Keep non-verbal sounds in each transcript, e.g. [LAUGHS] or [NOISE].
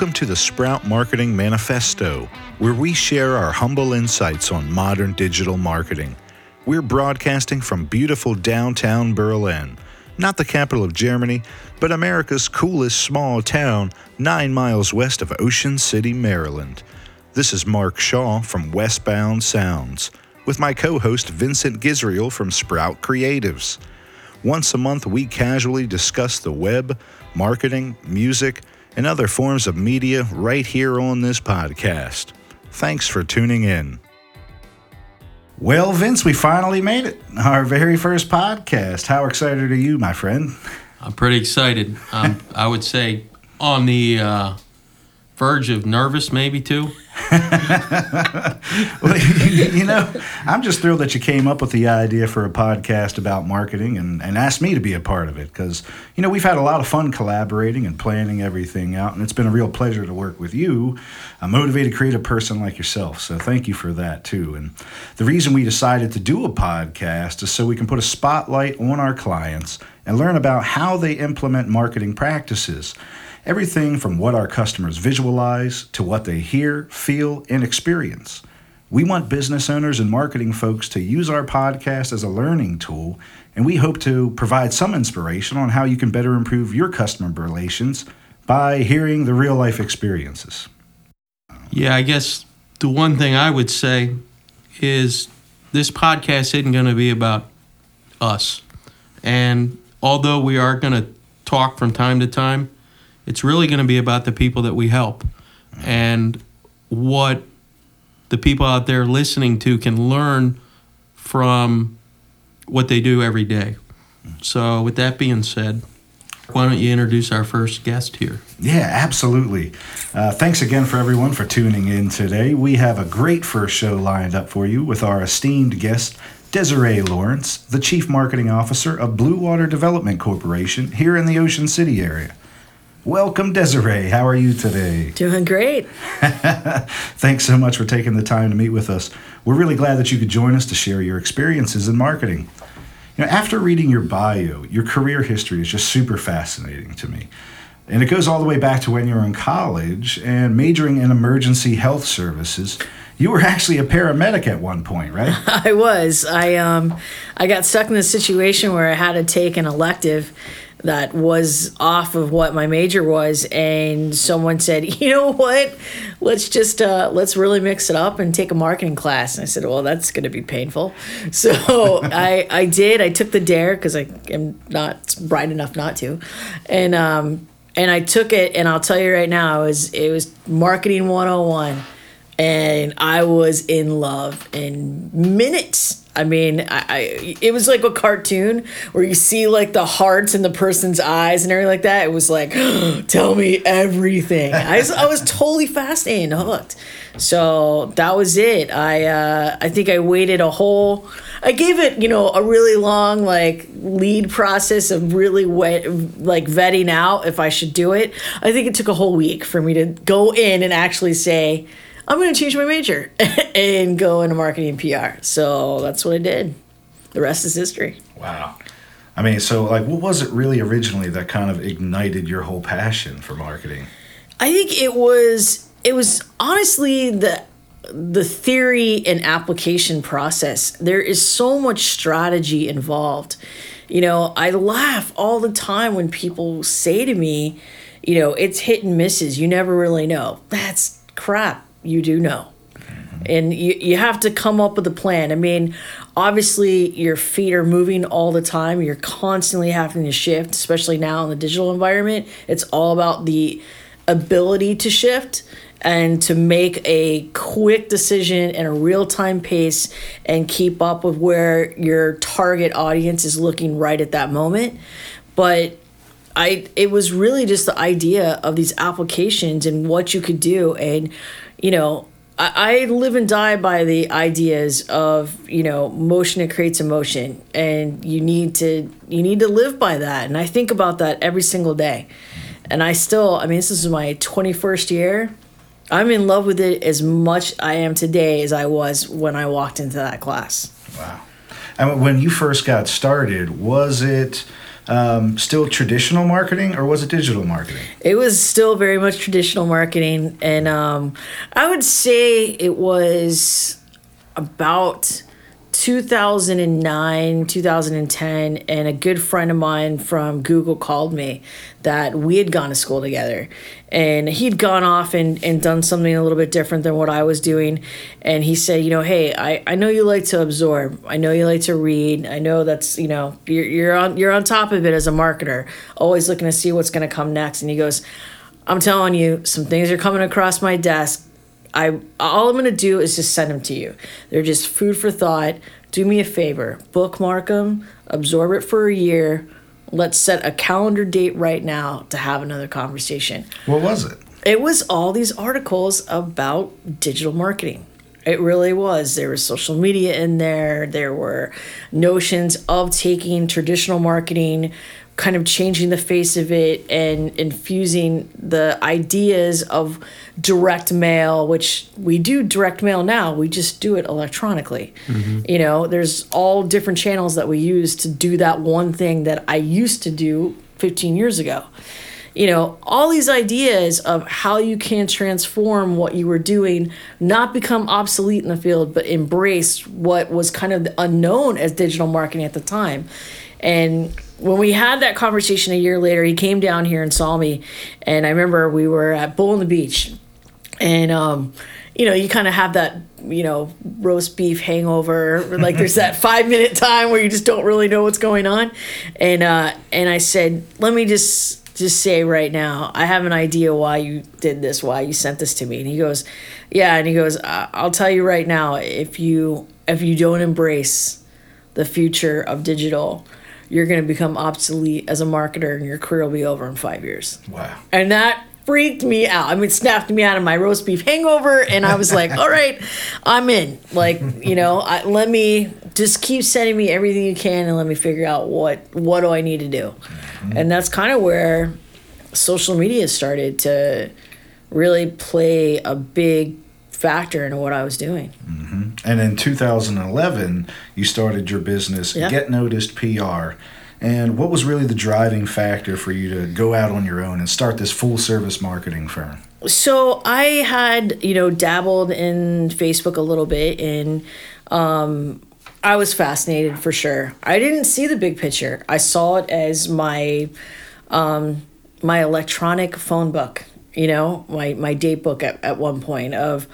welcome to the Sprout Marketing Manifesto, where we share our humble insights on modern digital marketing. We're broadcasting from beautiful downtown Berlin, not the capital of Germany, but America's coolest small town, nine miles west of Ocean City, Maryland. This is Mark Shaw from Westbound Sounds, with my co host Vincent Gisriel from Sprout Creatives. Once a month, we casually discuss the web, marketing, music, and other forms of media right here on this podcast. Thanks for tuning in. Well, Vince, we finally made it. Our very first podcast. How excited are you, my friend? I'm pretty excited. Um, [LAUGHS] I would say on the uh, verge of nervous, maybe too. [LAUGHS] well, [LAUGHS] you know, I'm just thrilled that you came up with the idea for a podcast about marketing and, and asked me to be a part of it because, you know, we've had a lot of fun collaborating and planning everything out, and it's been a real pleasure to work with you, a motivated, creative person like yourself. So thank you for that, too. And the reason we decided to do a podcast is so we can put a spotlight on our clients and learn about how they implement marketing practices. Everything from what our customers visualize to what they hear, feel, and experience. We want business owners and marketing folks to use our podcast as a learning tool, and we hope to provide some inspiration on how you can better improve your customer relations by hearing the real life experiences. Yeah, I guess the one thing I would say is this podcast isn't going to be about us. And although we are going to talk from time to time, it's really going to be about the people that we help and what the people out there listening to can learn from what they do every day. So, with that being said, why don't you introduce our first guest here? Yeah, absolutely. Uh, thanks again for everyone for tuning in today. We have a great first show lined up for you with our esteemed guest, Deserie Lawrence, the Chief Marketing Officer of Bluewater Development Corporation here in the Ocean City area. Welcome, Deserie. How are you today? Doing great. [LAUGHS] Thanks so much for taking the time to meet with us. We're really glad that you could join us to share your experiences in marketing. You know, after reading your bio, your career history is just super fascinating to me. And it goes all the way back to when you were in college and majoring in emergency health services. You were actually a paramedic at one point, right? [LAUGHS] I was. I um I got stuck in this situation where I had to take an elective that was off of what my major was and someone said [LAUGHS] you know what? Let's just uh, let's really mix it up and take a marketing class. And i said well that's going to be painful. [LAUGHS] So [LAUGHS] i i did. I took the dare because i am not bright enough not to. And um and i took it and i'll tell you right now it was it was marketing 101 and I was in love in minutes. I mean, I, I, it was like a cartoon where you see like the hearts in the person's eyes and everything like that. It was like, [GASPS] tell me everything. I was, I was totally fascinated hooked. So that was it. I uh, I think I waited a whole. I gave it, you know, a really long like lead process of really wet, like vetting out if I should do it. I think it took a whole week for me to go in and actually say I'm going to change my major [LAUGHS] and go into marketing and PR. So that's what I did. The rest is history. Wow. I mean, so like, what was it really originally that kind of ignited your whole passion for marketing? I think it was it was honestly the the theory and application process. There is so much strategy involved. You know, I laugh all the time when people say to me, you know, it's hit and misses. You never really know. That's crap you do know. Mm-hmm. And you, you have to come up with a plan. I mean, obviously, your feet are moving all the time. You're constantly having to shift, especially now in the digital environment. It's all about the ability to shift and to make a quick decision in a real time pace and keep up with where your target audience is looking right at that moment. But I it was really just the idea of these applications and what you could do and you know, I, I live and die by the ideas of you know motion that creates emotion, and you need to you need to live by that. And I think about that every single day. And I still, I mean, this is my twenty first year. I'm in love with it as much I am today as I was when I walked into that class. Wow. And when you first got started, was it um, still traditional marketing or was it digital marketing? It was still very much traditional marketing, and um, I would say it was about 2009, 2010, and a good friend of mine from Google called me that we had gone to school together. And he'd gone off and, and done something a little bit different than what I was doing. And he said, You know, hey, I, I know you like to absorb. I know you like to read. I know that's, you know, you're, you're, on, you're on top of it as a marketer, always looking to see what's going to come next. And he goes, I'm telling you, some things are coming across my desk I all I'm gonna do is just send them to you. They're just food for thought. Do me a favor, bookmark them, absorb it for a year. Let's set a calendar date right now to have another conversation. What was it? It was all these articles about digital marketing. It really was. There was social media in there. There were notions of taking traditional marketing, kind of changing the face of it and infusing the ideas of direct mail which we do direct mail now. We just do it electronically. Mm-hmm. you know there's all different channels that we use to do that one thing that i used to do 15 years ago. You know all these ideas of how you can transform what you were doing not become obsolete in the field but embrace what was kind of unknown as digital marketing at the time. And when we had that conversation a year later, he came down here and saw me, and I remember we were at Bull on the Beach, and um, you know, you kind of have that, you know, roast beef hangover. Like [LAUGHS] there's that five minute time where you just don't really know what's going on, and uh, and I said, let me just just say right now, I have an idea why you did this, why you sent this to me, and he goes, yeah, and he goes, I'll tell you right now, if you if you don't embrace the future of digital you're going to become obsolete as a marketer and your career will be over in five years. Wow. And that freaked me out. I mean, snapped me out of my roast beef hangover, and I was like, [LAUGHS] all right, I'm in. Like, you know, I, let me just keep sending me everything you can and let me figure out what what do I need to do. Mm-hmm. And that's kind of where social media started to really play a big factor in what I was doing. Mm-hmm. And in 2011, you started your business, yeah. Get Noticed PR. And what was really the driving factor for you to go out on your own and start this full service marketing firm? So I had, you know, dabbled in Facebook a little bit and um, I was fascinated for sure. I didn't see the big picture. I saw it as my um, my electronic phone book, you know, my my date book at, at one point of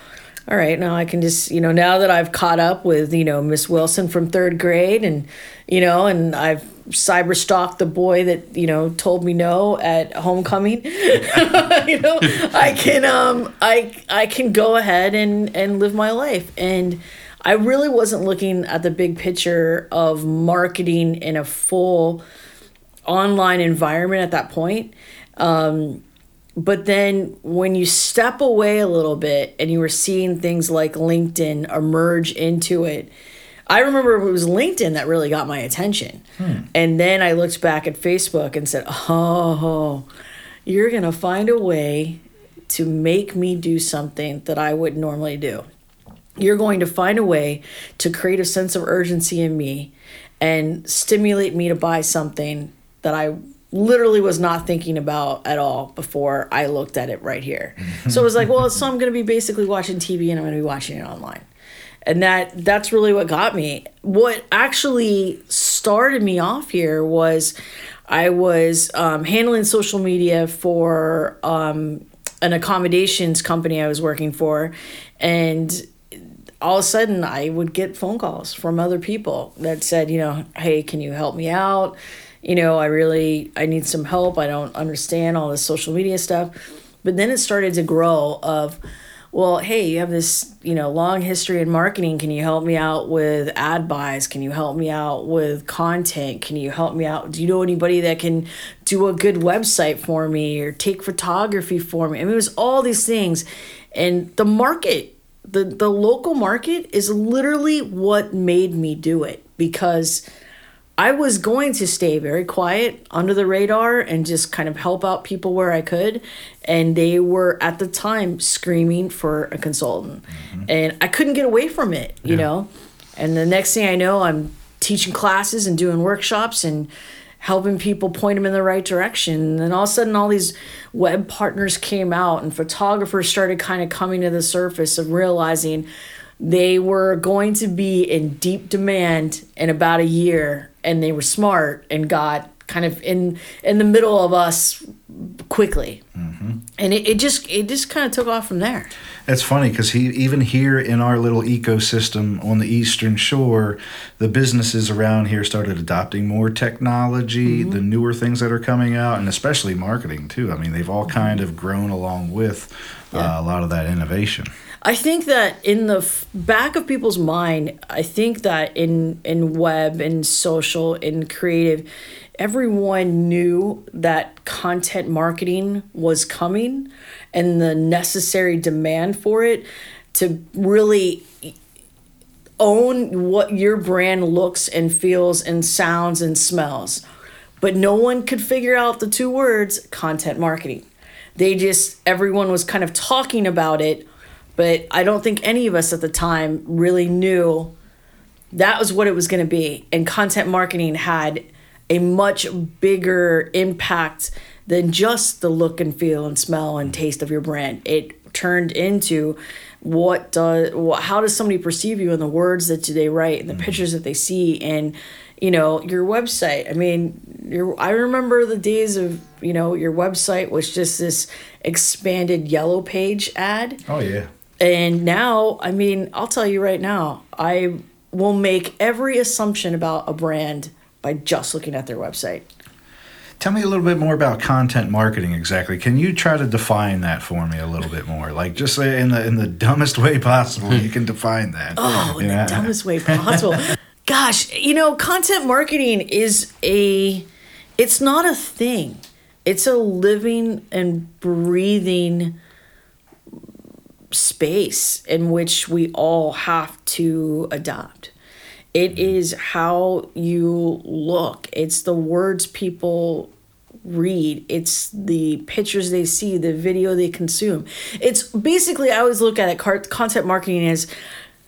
all right, now I can just, you know, now that I've caught up with, you know, Miss Wilson from third grade and, you know, and I've cyber stalked the boy that, you know, told me no at homecoming, [LAUGHS] you know, I can, um, I, I can go ahead and, and live my life. And I really wasn't looking at the big picture of marketing in a full online environment at that point. Um, but then when you step away a little bit and you were seeing things like LinkedIn emerge into it, I remember it was LinkedIn that really got my attention. Hmm. And then I looked back at Facebook and said, oh, you're going to find a way to make me do something that I would normally do. You're going to find a way to create a sense of urgency in me and stimulate me to buy something that I literally was not thinking about at all before I looked at it right here. so it was like, well, so I'm going to be basically watching TV and I'm going to be watching it online. And that that's really what got me. What actually started me off here was I was um, handling social media for um, an accommodations company I was working for, and all of a sudden I would get phone calls from other people that said, you know, hey, can you help me out? You know, I really I need some help. I don't understand all this social media stuff. But then it started to grow of well, hey, you have this, you know, long history in marketing. Can you help me out with ad buys? Can you help me out with content? Can you help me out? Do you know anybody that can do a good website for me or take photography for me? I mean, it was all these things. And the market, the the local market is literally what made me do it because I was going to stay very quiet under the radar and just kind of help out people where I could. And they were at the time screaming for a consultant. Mm-hmm. And I couldn't get away from it, you yeah. know? And the next thing I know, I'm teaching classes and doing workshops and helping people point them in the right direction. And then all of a sudden, all these web partners came out, and photographers started kind of coming to the surface of realizing they were going to be in deep demand in about a year, and they were smart and got kind of in in the middle of us quickly. Mm-hmm. And it, it just it just kind of took off from there. It's funny because he even here in our little ecosystem on the eastern shore, the businesses around here started adopting more technology, mm-hmm. the newer things that are coming out, and especially marketing too. I mean, they've all kind mm-hmm. of grown along with uh, a lot of that innovation. I think that in the f- back of people's mind, I think that in in web and social and creative, everyone knew that content marketing was coming and the necessary demand for it to really own what your brand looks and feels and sounds and smells. But no one could figure out the two words content marketing. They just, everyone was kind of talking about it, but I don't think any of us at the time really knew that was what it was going to be. And content marketing had a much bigger impact than just the look and feel and smell and taste of your brand. It turned into what does what, how does somebody perceive you and the words that they write and the mm-hmm. pictures that they see and you know your website. I mean, your I remember the days of you know your website was just this expanded yellow page ad. Oh yeah. And now, I mean, I'll tell you right now, I will make every assumption about a brand by just looking at their website. Tell me a little bit more about content marketing exactly. Can you try to define that for me a little bit more? Like just say in the in the dumbest way possible, you can define that. [LAUGHS] Oh, in the dumbest way possible. [LAUGHS] Gosh, you know, content marketing is a it's not a thing. It's a living and breathing space in which we all have to adopt. It mm-hmm. is how you look. It's the words people read. It's the pictures they see, the video they consume. It's basically I always look at it content marketing is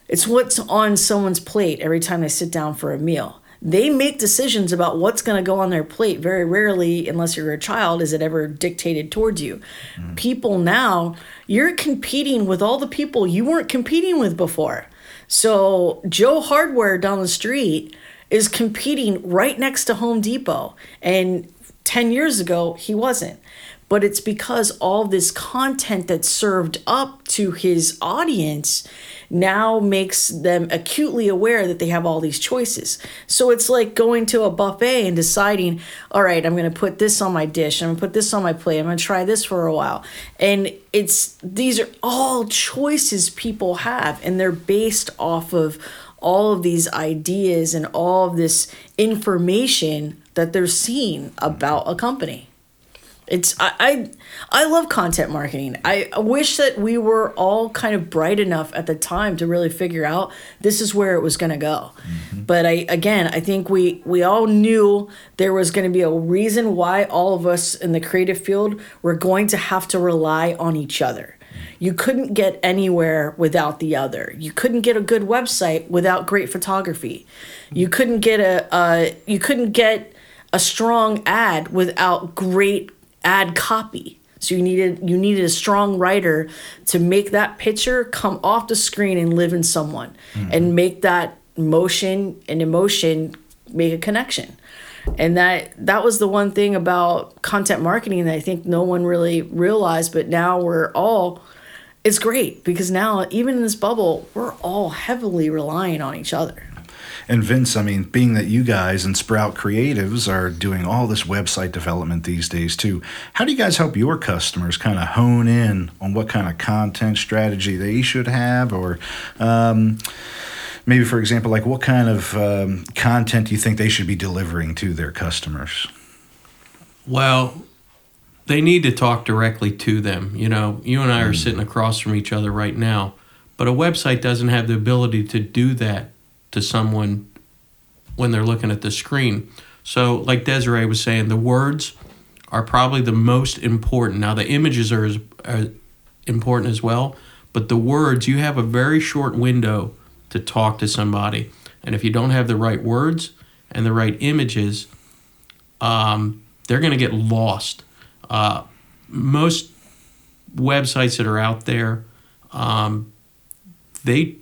it's what's on someone's plate every time they sit down for a meal. They make decisions about what's going to go on their plate. Very rarely, unless you're a child, is it ever dictated towards you. Mm. People now, you're competing with all the people you weren't competing with before. So, Joe Hardware down the street is competing right next to Home Depot. And 10 years ago, he wasn't. But it's because all this content that's served up to his audience now makes them acutely aware that they have all these choices. So it's like going to a buffet and deciding, all right, I'm going to put this on my dish, I'm going to put this on my plate, I'm going to try this for a while. And it's these are all choices people have, and they're based off of all of these ideas and all of this information that they're seeing about a company. It's I, I I love content marketing. I, wish that we were all kind of bright enough at the time to really figure out this is where it was going to go. But I again, I think we we all knew there was going to be a reason why all of us in the creative field were going to have to rely on each other. You couldn't get anywhere without the other. You couldn't get a good website without great photography. You couldn't get a uh, you couldn't get a strong ad without great ad copy. So you needed you needed a strong writer to make that picture come off the screen and live in someone mm-hmm. and make that motion and emotion make a connection. And that that was the one thing about content marketing that I think no one really realized, but now we're all it's great because now even in this bubble, we're all heavily relying on each other. And Vince, I mean, being that you guys and Sprout Creatives are doing all this website development these days too, how do you guys help your customers kind of hone in on what kind of content strategy they should have, or um, maybe, for example, like what kind of um, content do you think they should be delivering to their customers? Well, they need to talk directly to them. You know, you and I are sitting across from each other right now, but a website doesn't have the ability to do that to someone when they're looking at the screen. So, like Deserie was saying, the words are probably the most important. Now, the images are, as, are important as well, but the words, you have a very short window to talk to somebody. And if you don't have the right words and the right images, um, they're going to get lost. Uh, most websites that are out there, um, they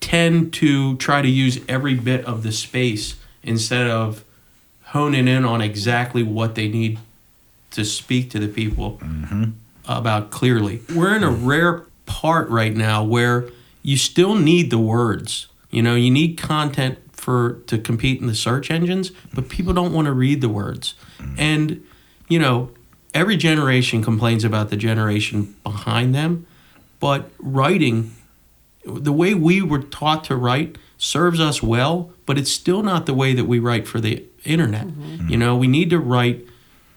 tend to try to use every bit of the space instead of honing in on exactly what they need to speak to the people mm-hmm. about clearly. We're in a mm-hmm. rare part right now where you still need the words. You know, you need content for to compete in the search engines, but people don't want to read the words. Mm. And you know, every generation complains about the generation behind them, but writing the way we were taught to write serves us well, but it's still not the way that we write for the internet. You know, we need to write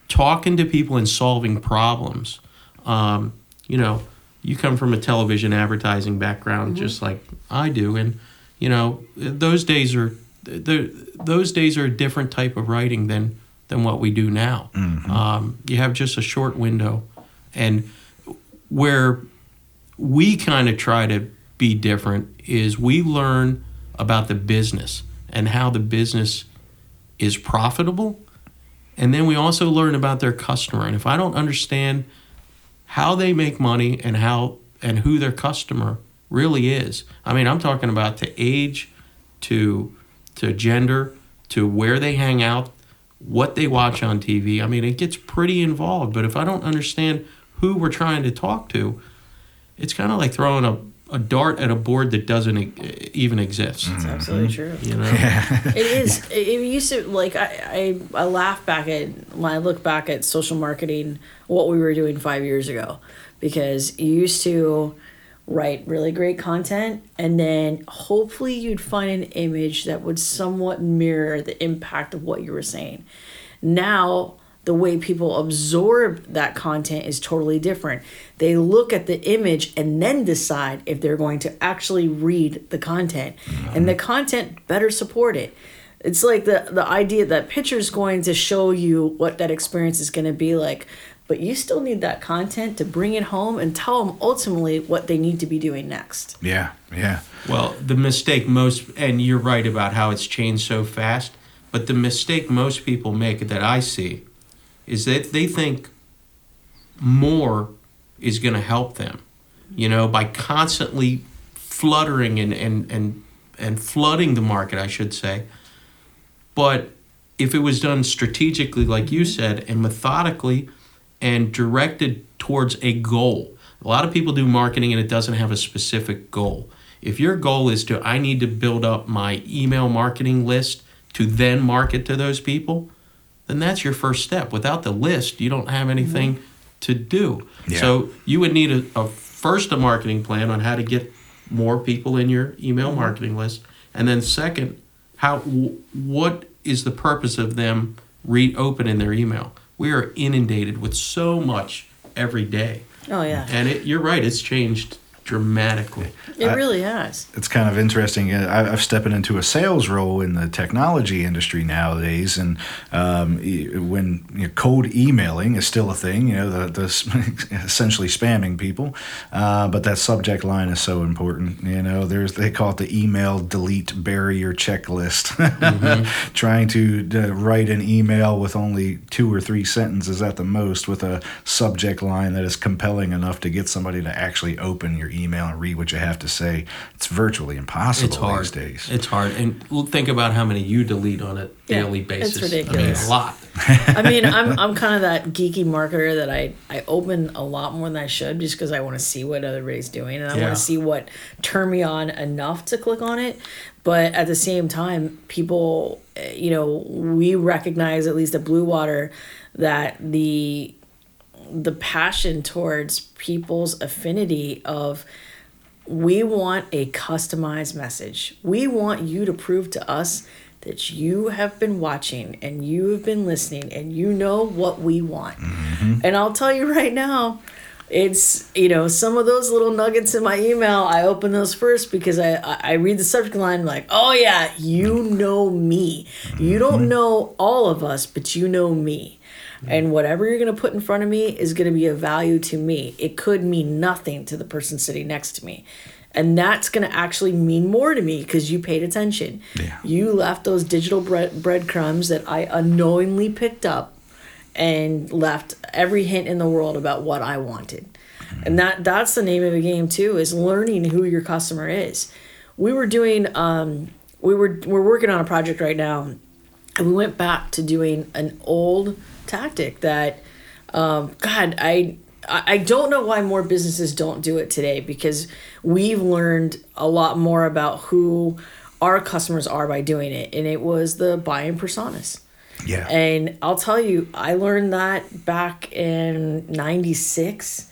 talking to people and solving problems. Um, you know, you come from a television advertising background just like I do, and you know those days are th- those days are a different type of writing than than what we do now. Um, you have just a short window, and where we kind of try to be different is we learn about the business and how the business is profitable. And then we also learn about their customer. And if i don't understand how they make money and how and who their customer really is i mean i'm talking about to age to to gender to where they hang out what they watch on tv i mean it gets pretty involved. But if i don't understand who we're trying to talk to it's kind of like throwing a, a dart at a board that doesn't e- even exist It's absolutely mm-hmm. true. you know [LAUGHS] it is. It, it used to like I, I I laugh back at when I look back at social marketing, what we were doing five years ago, because you used to write really great content and then hopefully you'd find an image that would somewhat mirror the impact of what you were saying. Now the way people absorb that content is totally different. They look at the image and then decide if they're going to actually read the content. And the content better support it. It's like the the idea that picture is going to show you what that experience is going to be like, but you still need that content to bring it home and tell them ultimately what they need to be doing next. Yeah, yeah. Well, the mistake most, and you're right about how it's changed so fast, but the mistake most people make that I see is that they think more is going to help them, you know, by constantly fluttering and, and, and, and flooding the market, I should say. But if it was done strategically, like you mm-hmm. said, and methodically and directed towards a goal, a lot of people do marketing and it doesn't have a specific goal. If your goal is to, I need to build up my email marketing list to then market to those people, then that's your first step. Without the list, you don't have anything mm-hmm. to do. Yeah. So you would need a, a first a marketing plan on how to get more people in your email mm-hmm. marketing list, and then second, how w- what is the purpose of them reopening their email? We are inundated with so much every day, Oh yeah. and it, you're right. It's changed dramatically. It I- really has. it's kind of interesting. Uh, I, I've stepping into a sales role in the technology industry nowadays, and um, when you know, cold emailing is still a thing, you know, the, the [LAUGHS] essentially spamming people, uh, but that subject line is so important. You know, there's they call it the email delete barrier checklist. [LAUGHS] Trying to uh, write an email with only two or three sentences at the most, with a subject line that is compelling enough to get somebody to actually open your email and read what you have to say. It's virtually impossible It's hard. these days. It's hard, and think about how many you delete on a Yeah, daily it's basis. I ridiculous. mean, a lot. I mean, I'm I'm kind of that geeky marketer that I I open a lot more than I should just because I want to see what everybody's doing and I Yeah. want to see what turn me on enough to click on it. But at the same time, people, eh, you know, we recognize at least at Bluewater that the the passion towards people's affinity of we want a customized message. We want you to prove to us that you have been watching and you have been listening and you know what we want. Mm-hmm. And I'll tell you right now, it's you know some of those little nuggets in my email. I open those first because I I I read the subject line like, oh yeah, you mm-hmm. know me. You don't mm-hmm. know all of us, but you know me. And whatever you're going to put in front of me is going to be of value to me. It could mean nothing to the person sitting next to me. And that's going to actually mean more to me because you paid attention. Yeah. You left those digital bread breadcrumbs that I unknowingly picked up and left every hint in the world about what I wanted. And that that's the name of the game too is learning who your customer is. We were doing um we were we're working on a project right now and we went back to doing an old tactic that um god I I don't know why more businesses don't do it today because we've learned a lot more about who our customers are by doing it and it was the buying personas. Yeah. And I'll tell you, I learned that back in 96.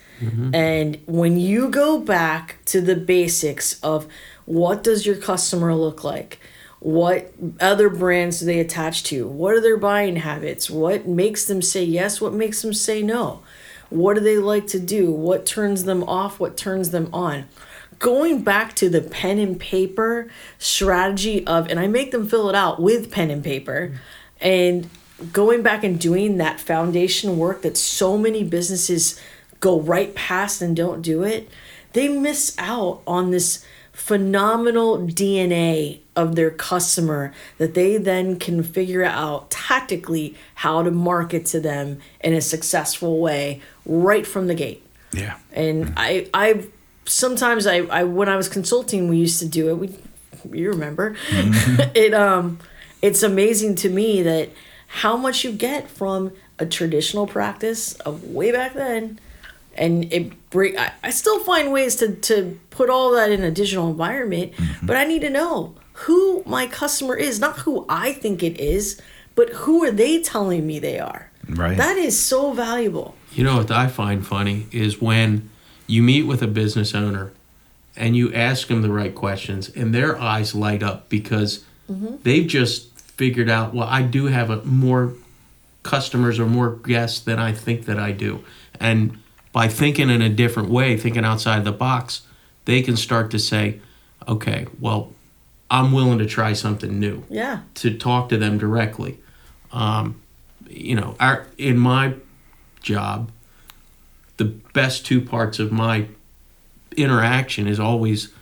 And when you go back to the basics of what does your customer look like? What other brands do they attach to? What are their buying habits? What makes them say yes? What makes them say no? What do they like to do? What turns them off? What turns them on? Going back to the pen and paper strategy of, and I make them fill it out with pen and paper, and going back and doing that foundation work that so many businesses go right past and don't do it, they miss out on this phenomenal DNA of their customer that they then can figure out tactically how to market to them in a successful way right from the gate. Yeah. And I I sometimes I, I when I was consulting we used to do it. We you remember. [LAUGHS] it um it's amazing to me that how much you get from a traditional practice of way back then and it bring I, I still find ways to to put all that in a digital environment mm-hmm. but i need to know who my customer is not who i think it is but who are they telling me they are Right. that is so valuable You know what I find funny is when you meet with a business owner and you ask them the right questions and their eyes light up because mm-hmm. they've just figured out, well, I do have a, more customers or more guests than I think that I do. And by thinking in a different way, thinking outside the box, they can start to say, okay, well, I'm willing to try something new. Yeah. To talk to them directly. Um, you know, our in my job, the best two parts of my interaction is always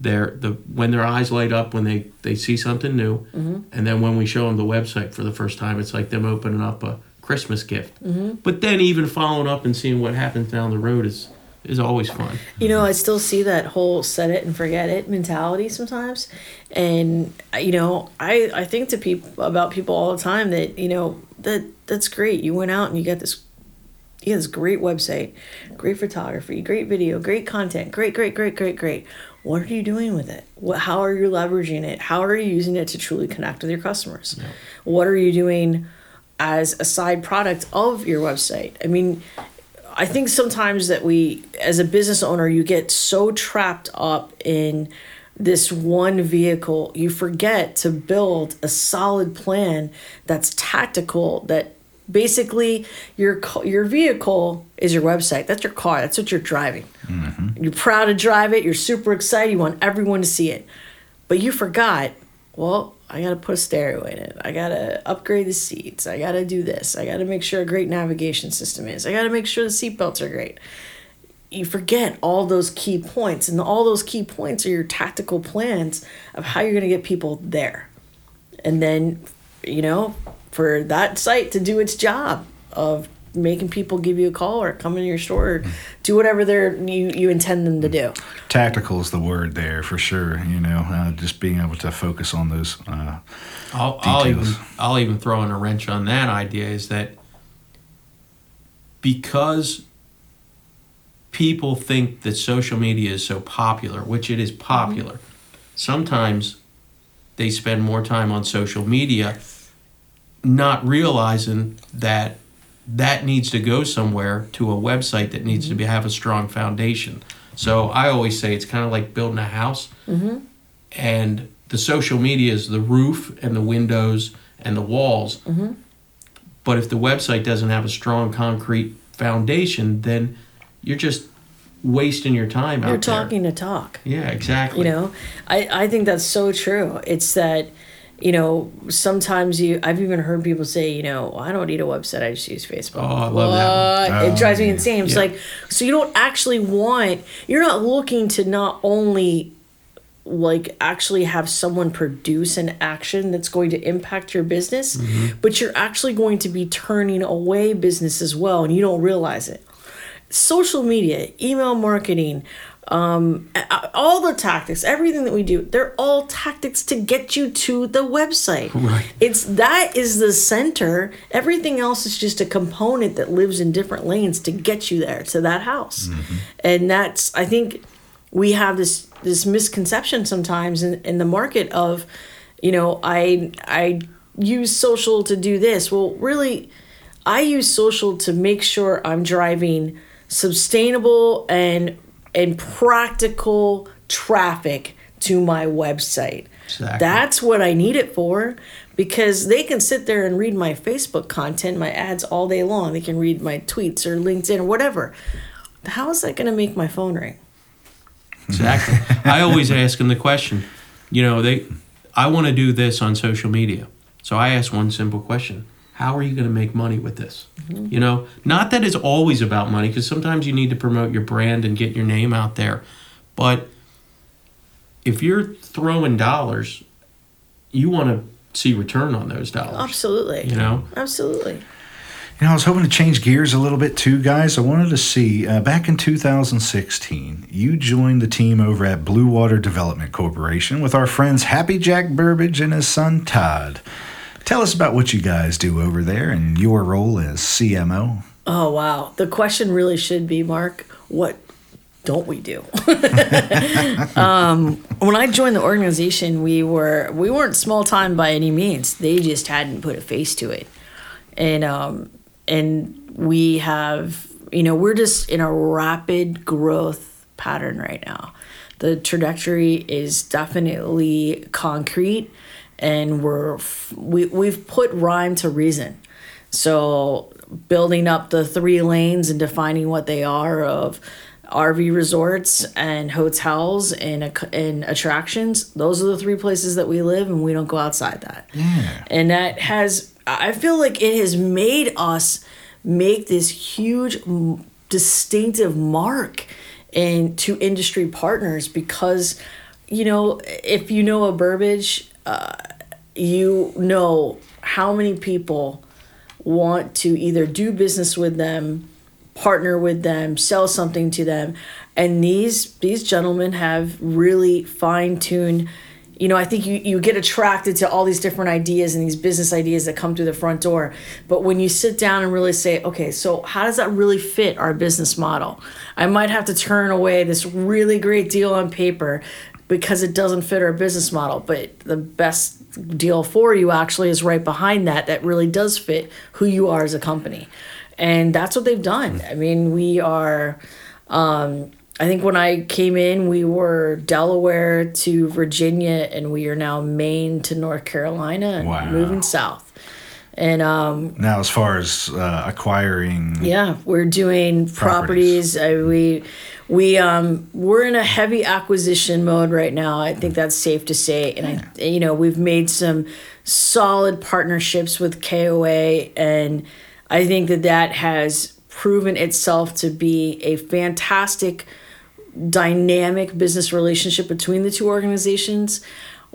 their the when their eyes light up when they they see something new, and then when we show them the website for the first time, it's like them opening up a Christmas gift. Mm-hmm. But then even following up and seeing what happens down the road is is always fun. You know, I still see that whole set it and forget it mentality sometimes. And uh, you know, I I think to people about people all the time that, you know, that that's great. You went out and you got this you got this great website, great photography, great video, great content, great, great, great, great, great. What are you doing with it? What how are you leveraging it? How are you using it to truly connect with your customers? What are you doing as a side product of your website? I mean, I think sometimes that we, as a business owner, you get so trapped up in this one vehicle, you forget to build a solid plan that's tactical. That basically your your vehicle is your website. That's your car. That's what you're driving. Mm-hmm. You're proud to drive it. You're super excited. You want everyone to see it, but you forgot. Well, I gotta put a stereo in it. I gotta upgrade the seats. I gotta do this. I gotta make sure a great navigation system is. I gotta make sure the seatbelts are great. You forget all those key points, and all those key points are your tactical plans of how you're gonna get people there. And then, you know, for that site to do its job of making people give you a call or come in your store or do whatever they're you, you intend them to do. Tactical is the word there for sure. You know, uh, just being able to focus on those. Uh, I'll, I'll even Details. I'll even throw in a wrench on that idea is that because people think that social media is so popular, which it is popular, sometimes they spend more time on social media not realizing that that needs to go somewhere to a website that needs to be, have a strong foundation. So I always say it's kind of like building a house mm-hmm. and the social media is the roof and the windows and the walls. Mm-hmm. But if the website doesn't have a strong concrete foundation, then you're just wasting your time out there. You're there. talking to talk. Yeah, exactly. You know, I, I think that's so true. It's that, you know, sometimes you, I've even heard people say, you know, I don't need a website. I just use Facebook. Oh, I love that What? It oh, drives me Oh, yeah. insane. It's like, so you don't actually want, you're not looking to not only like actually have someone produce an action that's going to impact your business, mm-hmm. but you're actually going to be turning away business as well, and you don't realize it. Social media, email marketing, um, all the tactics, everything that we do, they're all tactics to get you to the website. [LAUGHS] Right. It's that is the center. Everything else is just a component that lives in different lanes to get you there to that house. And that's I think we have this this misconception sometimes in, in the market of, you know, I I use social to do this. Well, really I use social to make sure I'm driving sustainable and and practical traffic to my website. Exactly. That's what I need it for because they can sit there and read my Facebook content, my ads all day long. They can read my tweets or LinkedIn or whatever. How is that going to make my phone ring? Exactly. [LAUGHS] I always ask them the question. You know, they. I want to do this on social media, so I ask one simple question: How are you going to make money with this? You know, not that it's always about money, because sometimes you need to promote your brand and get your name out there, but if you're throwing dollars, you want to see return on those dollars. Absolutely. You know, Absolutely. You know, I was hoping to change gears a little bit too, guys. I wanted to see uh, back in 2016, you joined the team over at Bluewater Development Corporation with our friends Happy Jack Burbage and his son Todd. Tell us about what you guys do over there and your role as CMO. Oh wow. The question really should be, Mark, what don't we do? [LAUGHS] um, when I joined the organization, we were we weren't small time by any means. They just hadn't put a face to it, and um, and we have you know we're just in a rapid growth pattern right now. The trajectory is definitely concrete, and we're we, we've put rhyme to reason. So building up the three lanes and defining what they are of RV resorts and hotels and and attractions. Those are the three places that we live, and we don't go outside that. Yeah. And that has, I feel like it has made us make this huge, distinctive mark in to industry partners because, you know, if you know a Burbage, uh, you know how many people want to either do business with them partner with them sell something to them. And these these gentlemen have really fine-tuned you know i think you, you get attracted to all these different ideas and these business ideas that come through the front door. But when you sit down and really say okay so how does that really fit our business model? I might have to turn away this really great deal on paper because it doesn't fit our business model but the best deal for you actually is right behind that that really does fit who you are as a company and that's what they've done i mean we are um, i think when i came in we were delaware to virginia and we are now maine to north carolina and Wow. moving south and um, Now, as far as uh, acquiring, yeah, we're doing properties. Properties. Uh, we we um we're in a heavy acquisition mode right now. I think that's safe to say. And I you know, we've made some solid partnerships with KOA and I think that that has proven itself to be a fantastic dynamic business relationship between the two organizations.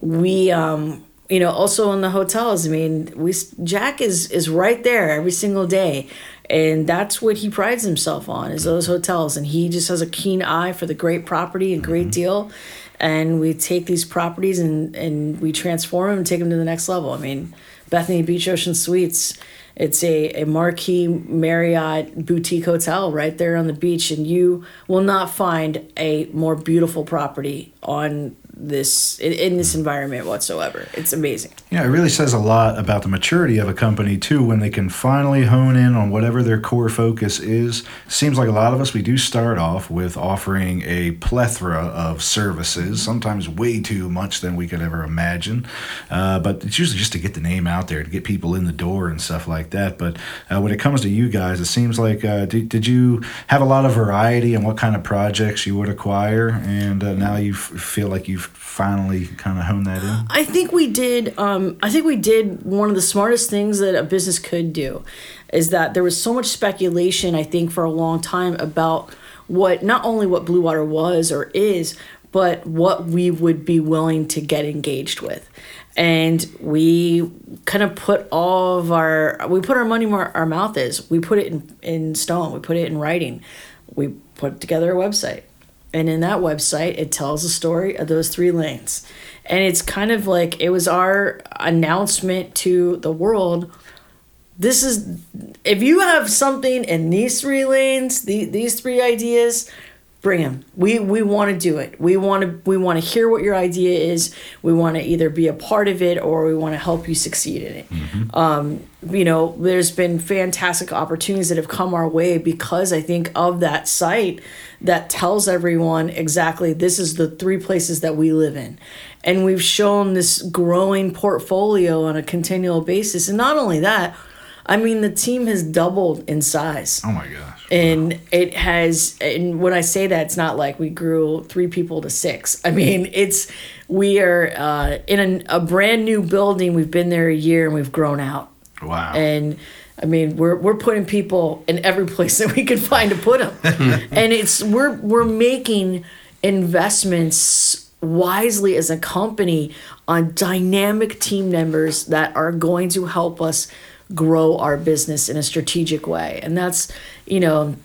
We um you know also in the hotels i mean we jack is is right there every single day and that's what he prides himself on is those hotels. And he just has a keen eye for the great property and great mm-hmm. deal. And we take these properties and and we transform them and take them to the next level. I mean bethany beach ocean suites it's a, a marquee Marriott boutique hotel right there on the beach, and you will not find a more beautiful property on this in, this environment whatsoever. It's amazing. Yeah, it really says a lot about the maturity of a company too when they can finally hone in on whatever their core focus is. Seems like a lot of us we do start off with offering a plethora of services, sometimes way too much than we could ever imagine. Uh, but it's usually just to get the name out there, to get people in the door and stuff like that. But uh, when it comes to you guys, it seems like uh, did, did you have a lot of variety in what kind of projects you would acquire, and uh, now you feel like you've finally kind of hone that in. I think we did. Um, I think we did one of the smartest things that a business could do, is that there was so much speculation. I think for a long time about what not only what Bluewater was or is, but what we would be willing to get engaged with. And we kind of put all of our we put our money where our mouth is. We put it in, in stone. We put it in writing. We put together a website. And in that website, it tells the story of those three lanes. And it's kind of like it was our announcement to the world this is if you have something in these three lanes the, these three ideas bring them we we want to do it we want to we want to hear what your idea is we want to either be a part of it or we want to help you succeed in it mm-hmm. um, you know there's been fantastic opportunities that have come our way because i think of that site that tells everyone exactly this is the three places that we live in and we've shown this growing portfolio on a continual basis and not only that I mean, the team has doubled in size. Oh my gosh. And it has, and when I say that, it's not like we grew three people to six. I mean, it's, we are uh, in a, a brand new building. We've been there a year and we've grown out. Wow. And, I mean, we're we're putting people in every [LAUGHS] place that we can find to put them, [LAUGHS] and it's we're we're making investments wisely as a company on dynamic team members that are going to help us grow our business in a strategic way. And that's, you know,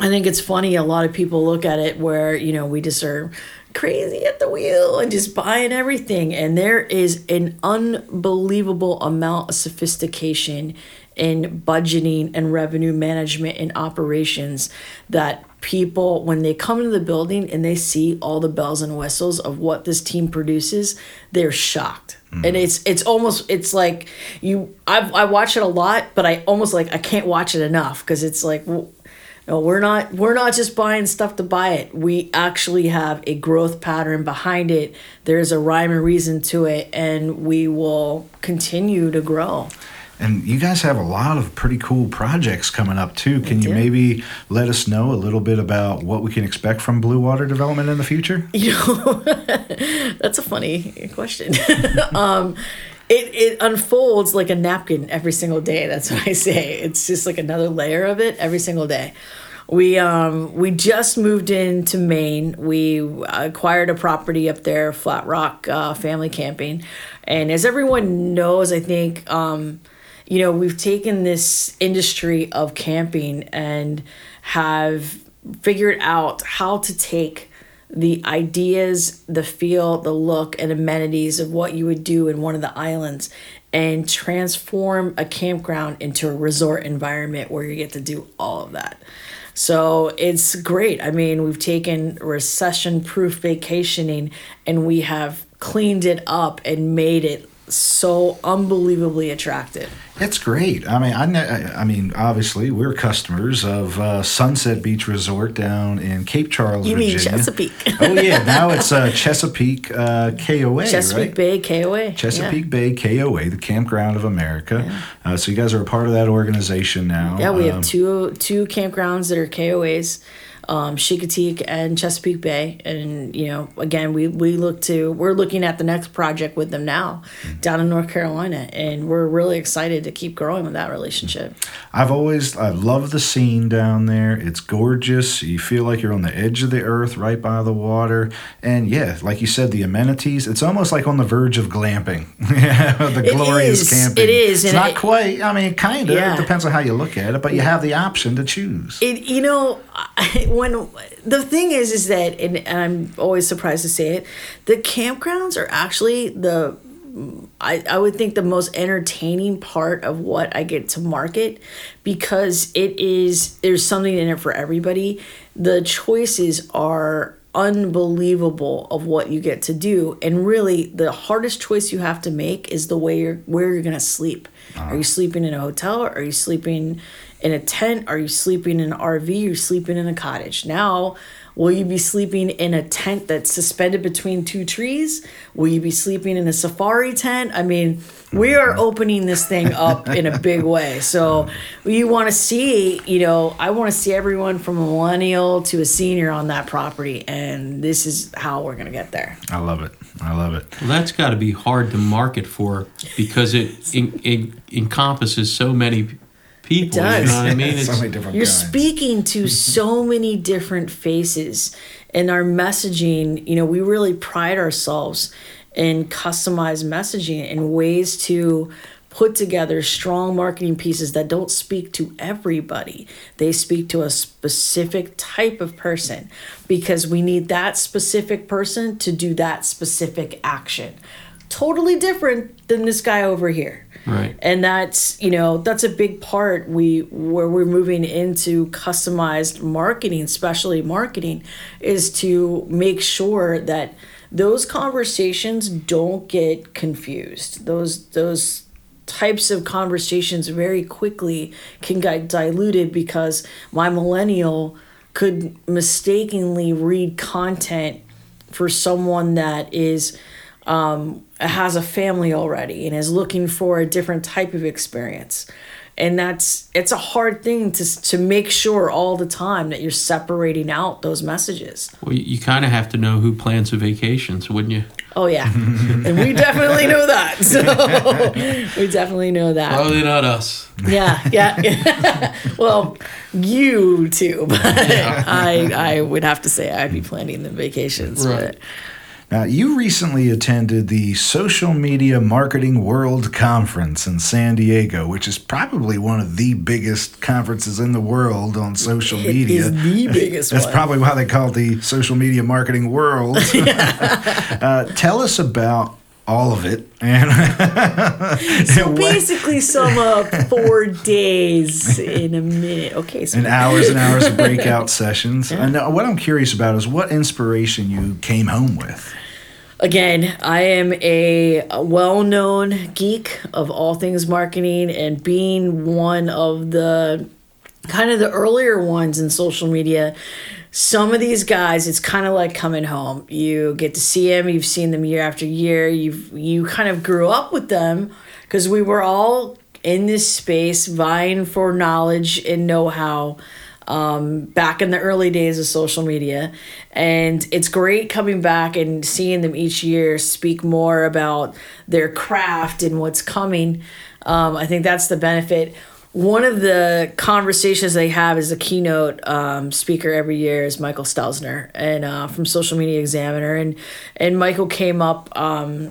I think it's funny. A lot of people look at it where, you know, we just are crazy at the wheel and just buying everything. And there is an unbelievable amount of sophistication in budgeting and revenue management and operations that people when they come into the building and they see all the bells and whistles of what this team produces they're shocked. Mm-hmm. and it's it's almost it's like you I've, i watch it a lot but i almost like i can't watch it enough because it's like well, no we're not we're not just buying stuff to buy it. We actually have a growth pattern behind it. There's a rhyme and reason to it and we will continue to grow and you guys have a lot of pretty cool projects coming up too. Can you maybe let us know a little bit about what we can expect from Bluewater Development in the future? [LAUGHS] You know, [LAUGHS] that's a funny question. [LAUGHS] um, it, it unfolds like a napkin every single day. That's what I say. It's just like another layer of it every single day. We um we just moved into Maine. We acquired a property up there, Flat Rock uh, Family Camping, and as everyone knows, I think um, you know, we've taken this industry of camping and have figured out how to take the ideas, the feel, the look, and amenities of what you would do in one of the islands and transform a campground into a resort environment where you get to do all of that. So it's great. I mean, we've taken recession proof vacationing and we have cleaned it up and made it so unbelievably attractive. It's great. I mean, I, I mean, obviously, we're customers of uh, Sunset Beach Resort down in Cape Charles, you Virginia. mean Chesapeake? [LAUGHS] oh yeah, now it's uh, [LAUGHS] Chesapeake uh, KOA, Chesapeake right? Bay KOA. Chesapeake yeah. Bay KOA, the Campground of America. Yeah. Uh, so you guys are a part of that organization now. Yeah, we um, have two two campgrounds that are KOAs um, Chincoteague and Chesapeake Bay. And, you know, again, we, we look to, we're looking at the next project with them now down in North Carolina. And we're really excited to keep growing with that relationship. I've always, I love the scene down there. It's gorgeous. You feel like you're on the edge of the earth, right by the water. And yeah, like you said, the amenities, it's almost like on the verge of glamping. [LAUGHS] the glorious camping. It is. It's not it, quite, I mean, kind of. Yeah. It depends on how you look at it, but you have the option to choose. It, you know, when the thing is is that and, and i'm always surprised to say it the campgrounds are actually the I, I would think the most entertaining part of what I get to market because it is there's something in it for everybody. The choices are unbelievable of what you get to do and really the hardest choice you have to make is the way you're where you're going to sleep. Uh-huh. Are you sleeping in a hotel or are you sleeping in a tent? Are you sleeping in an RV? You're sleeping in a cottage? Now, will you be sleeping in a tent that's suspended between two trees? Will you be sleeping in a safari tent? I mean, we are mm-hmm. opening this thing up in a big [LAUGHS] way. So you want to see, you know, I want to see everyone from a millennial to a senior on that property, and this is how we're gonna get there. I love it. I love it. Well, that's got to be hard to market for because it, it, it encompasses so many people. You does. know what I mean? [LAUGHS] so It's, many different You're kinds. speaking to [LAUGHS] so many different faces, and our messaging, you know, we really pride ourselves in customized messaging and ways to put together strong marketing pieces that don't speak to everybody. They speak to a specific type of person because we need that specific person to do that specific action. Totally different than this guy over here right. and that's you know that's a big part we where we're moving into customized marketing especially marketing is to make sure that those conversations don't get confused those those types of conversations very quickly can get diluted because my millennial could mistakenly read content for someone that is um, has a family already and is looking for a different type of experience. And that's it's a hard thing to to make sure all the time that you're separating out those messages. Well, you, kind of have to know who plans a vacation, so wouldn't you? oh yeah. And we definitely know that. So [LAUGHS] we definitely know that. Probably not us. yeah yeah. [LAUGHS] Well you too [LAUGHS] but i i would have to say i'd be planning the vacations Right. but Now, you recently attended the Social Media Marketing World Conference in San Diego, which is probably one of the biggest conferences in the world on social it media. is the [LAUGHS] biggest That's one probably why they call it the social media marketing world. [LAUGHS] uh, tell us about all of it [LAUGHS] and, [LAUGHS] So and what- basically, sum up four days in a minute. Okay, so and hours and hours of [LAUGHS] breakout sessions. And uh, what I'm curious about is what inspiration you came home with. again, I am a, a well-known geek of all things marketing, and being one of the kind of the earlier ones in social media. Some of these guys, it's kind of like coming home. You get to see them. You've seen them year after year. You've you kind of grew up with them because we were all in this space vying for knowledge and know-how um, back in the early days of social media. And it's great coming back and seeing them each year speak more about their craft and what's coming. Um, I think that's the benefit. One of the conversations they have as a keynote um, speaker every year is Michael Stelzner and uh, from Social Media Examiner, and and Michael came up. Um,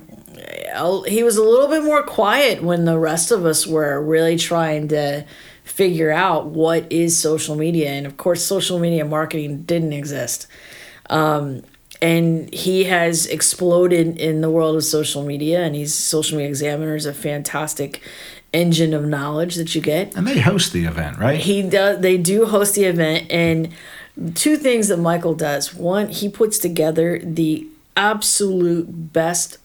he was a little bit more quiet when the rest of us were really trying to figure out what is social media and of course social media marketing didn't exist um, and he has exploded in the world of social media and he's social media examiner is a fantastic engine of knowledge that you get. And they host the event, right? he does they do host the event and two things that michael does. One he puts together the absolute best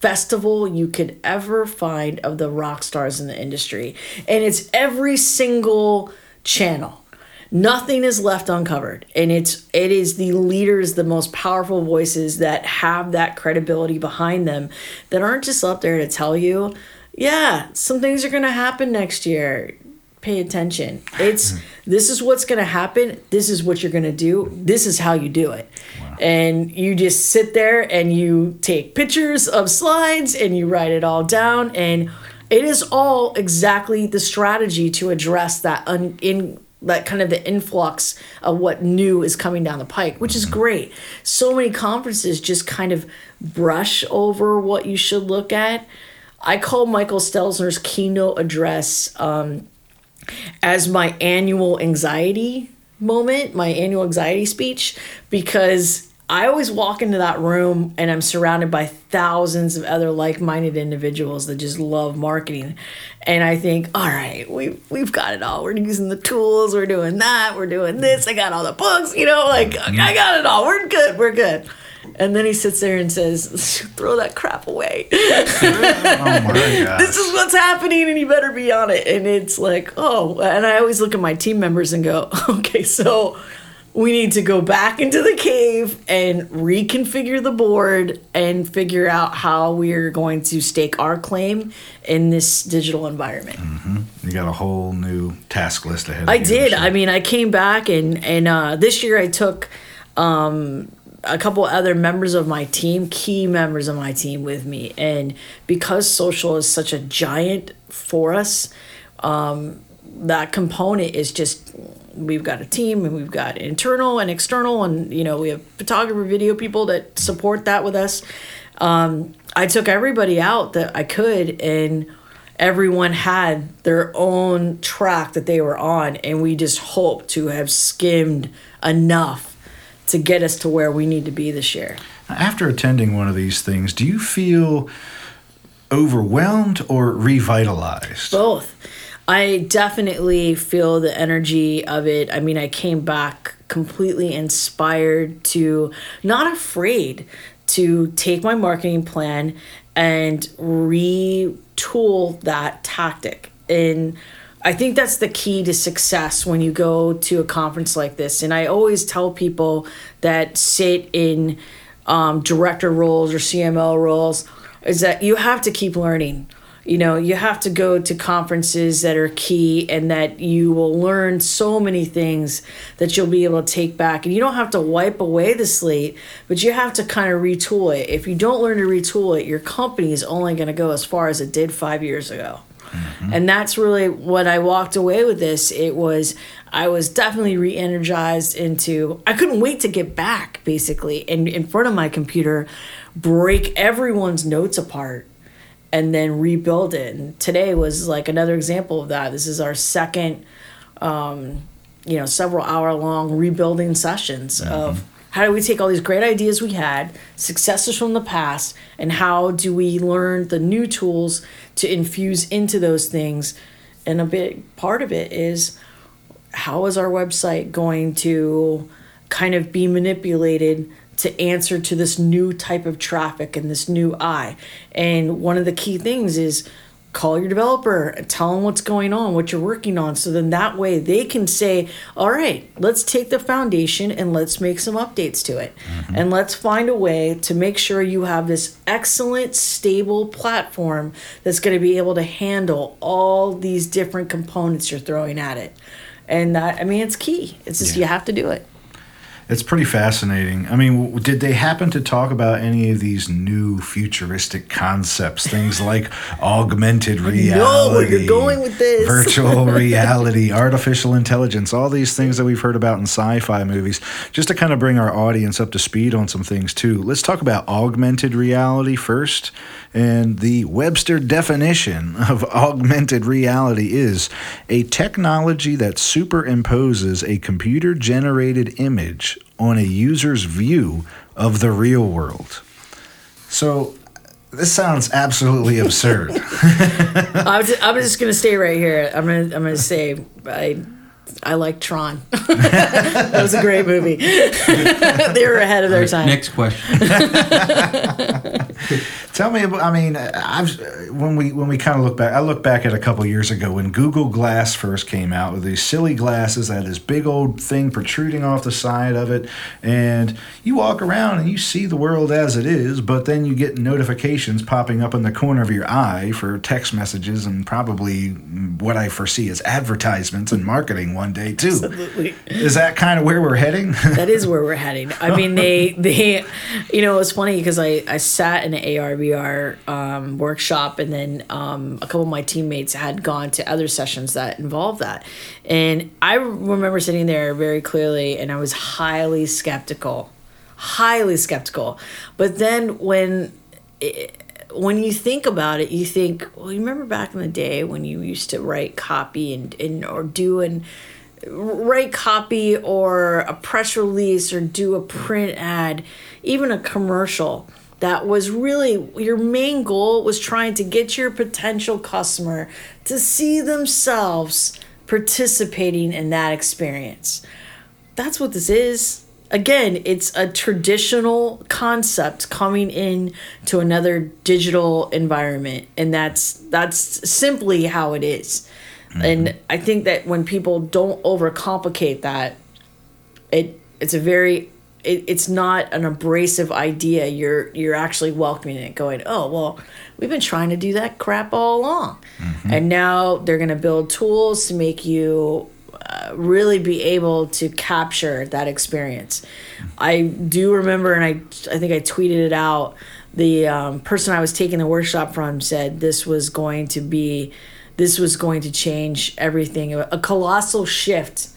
festival you could ever find of the rock stars in the industry. And it's every single channel. Nothing is left uncovered. And it's it is the leaders the most powerful voices that have that credibility behind them that aren't just up there to tell you yeah some things are going to happen next year. Pay attention. It's [LAUGHS] this is what's going to happen. This is what you're going to do. This is how you do it. And you just sit there and you take pictures of slides and you write it all down. And it is all exactly the strategy to address that un, in that kind of the influx of what new is coming down the pike which is mm-hmm. great. So many conferences just kind of brush over what you should look at i call michael stelzner's keynote address um, as my annual anxiety moment, my annual anxiety speech, because I always walk into that room and I'm surrounded by thousands of other like-minded individuals that just love marketing. And I think, all right, we we've got it all. We're using the tools, we're doing that, we're doing this, I got all the books, you know, like I got it all. We're good, we're good. And then he sits there and says, [LAUGHS] "Throw that crap away. [LAUGHS] Oh [LAUGHS] this is what's happening, and you better be on it." And it's like, oh, and I always look at my team members and go, "Okay, so." We need to go back into the cave and reconfigure the board and figure out how we are going to stake our claim in this digital environment. You got a whole new task list ahead. I did. I mean, I came back and and uh, this year I took um, a couple other members of my team, key members of my team, with me, and because social is such a giant for us, um, that component is just we've got a team and we've got internal and external and you know we have photographer video people that support that with us. Um, i took everybody out that i could and everyone had their own track that they were on and we just hope to have skimmed enough to get us to where we need to be this year. After attending one of these things, do you feel overwhelmed or revitalized? both. I definitely feel the energy of it. I mean i came back completely inspired to not afraid to take my marketing plan and retool that tactic and i think that's the key to success when you go to a conference like this. And i always tell people that sit in um, director roles or cml roles is that you have to keep learning. You know you have to go to conferences that are key and that you will learn so many things that you'll be able to take back. And you don't have to wipe away the slate but you have to kind of retool it. If you don't learn to retool it your company is only going to go as far as it did five years ago and that's really what I walked away with this. It was I was definitely re-energized into I couldn't wait to get back basically and in front of my computer, break everyone's notes apart and then rebuild it. And today was like another example of that. This is our second um, you know, several hour long rebuilding sessions of how do we take all these great ideas we had, successes from the past, and how do we learn the new tools to infuse into those things? And a big part of it is how is our website going to kind of be manipulated to answer to this new type of traffic and this new eye? And one of the key things is call your developer and tell them what's going on, what you're working on. So then that way they can say, all right, let's take the foundation and let's make some updates to it. Mm-hmm. And let's find a way to make sure you have this excellent, stable platform that's going to be able to handle all these different components you're throwing at it. And that, I mean, it's key. It's just, Yeah. you have to do it. It's pretty fascinating. I mean, did they happen to talk about any of these new futuristic concepts? Things [LAUGHS] like augmented reality. know where you're going with this. Virtual [LAUGHS] reality, artificial intelligence, all these things that we've heard about in sci fi movies. Just to kind of bring our audience up to speed on some things, too. Let's talk about augmented reality first. And the Webster definition of [LAUGHS] augmented reality is a technology that superimposes a computer generated on a user's view of the real world. So, this sounds absolutely absurd. [LAUGHS] I was, I'm just gonna stay right here. I'm gonna I'm gonna say I I like Tron. [LAUGHS] that was a great movie. [LAUGHS] they were ahead of their time. Next question. [LAUGHS] Tell me about. I mean, I've when we when we kind of look back. I look back at a couple years ago when Google Glass first came out with these silly glasses that had this big old thing protruding off the side of it, and you walk around and you see the world as it is, but then you get notifications popping up in the corner of your eye for text messages and probably what I foresee as advertisements and marketing one day too. Absolutely. Is that kind of where we're heading? [LAUGHS] that is where we're heading. I mean, they they, you know, it's funny because I I sat in an AR VR um, workshop, and then um, a couple of my teammates had gone to other sessions that involved that, and I remember sitting there very clearly, and I was highly skeptical, highly skeptical. But then when when you think about it, you think, well, you remember back in the day when you used to write copy and, and or do and write copy or a press release or do a print ad, even a commercial. That was really your main goal was trying to get your potential customer to see themselves participating in that experience. That's what this is. Again, it's a traditional concept coming in to another digital environment, and that's that's simply how it is. And mm-hmm. I think that when people don't overcomplicate that, it it's a very it, it's not an abrasive idea. You're you're actually welcoming it, going, oh well, we've been trying to do that crap all along, mm-hmm. and now they're gonna build tools to make you really be able to capture that experience. I do remember, and I I think I tweeted it out. The um, person I was taking the workshop from said this was going to be, this was going to change everything. A colossal shift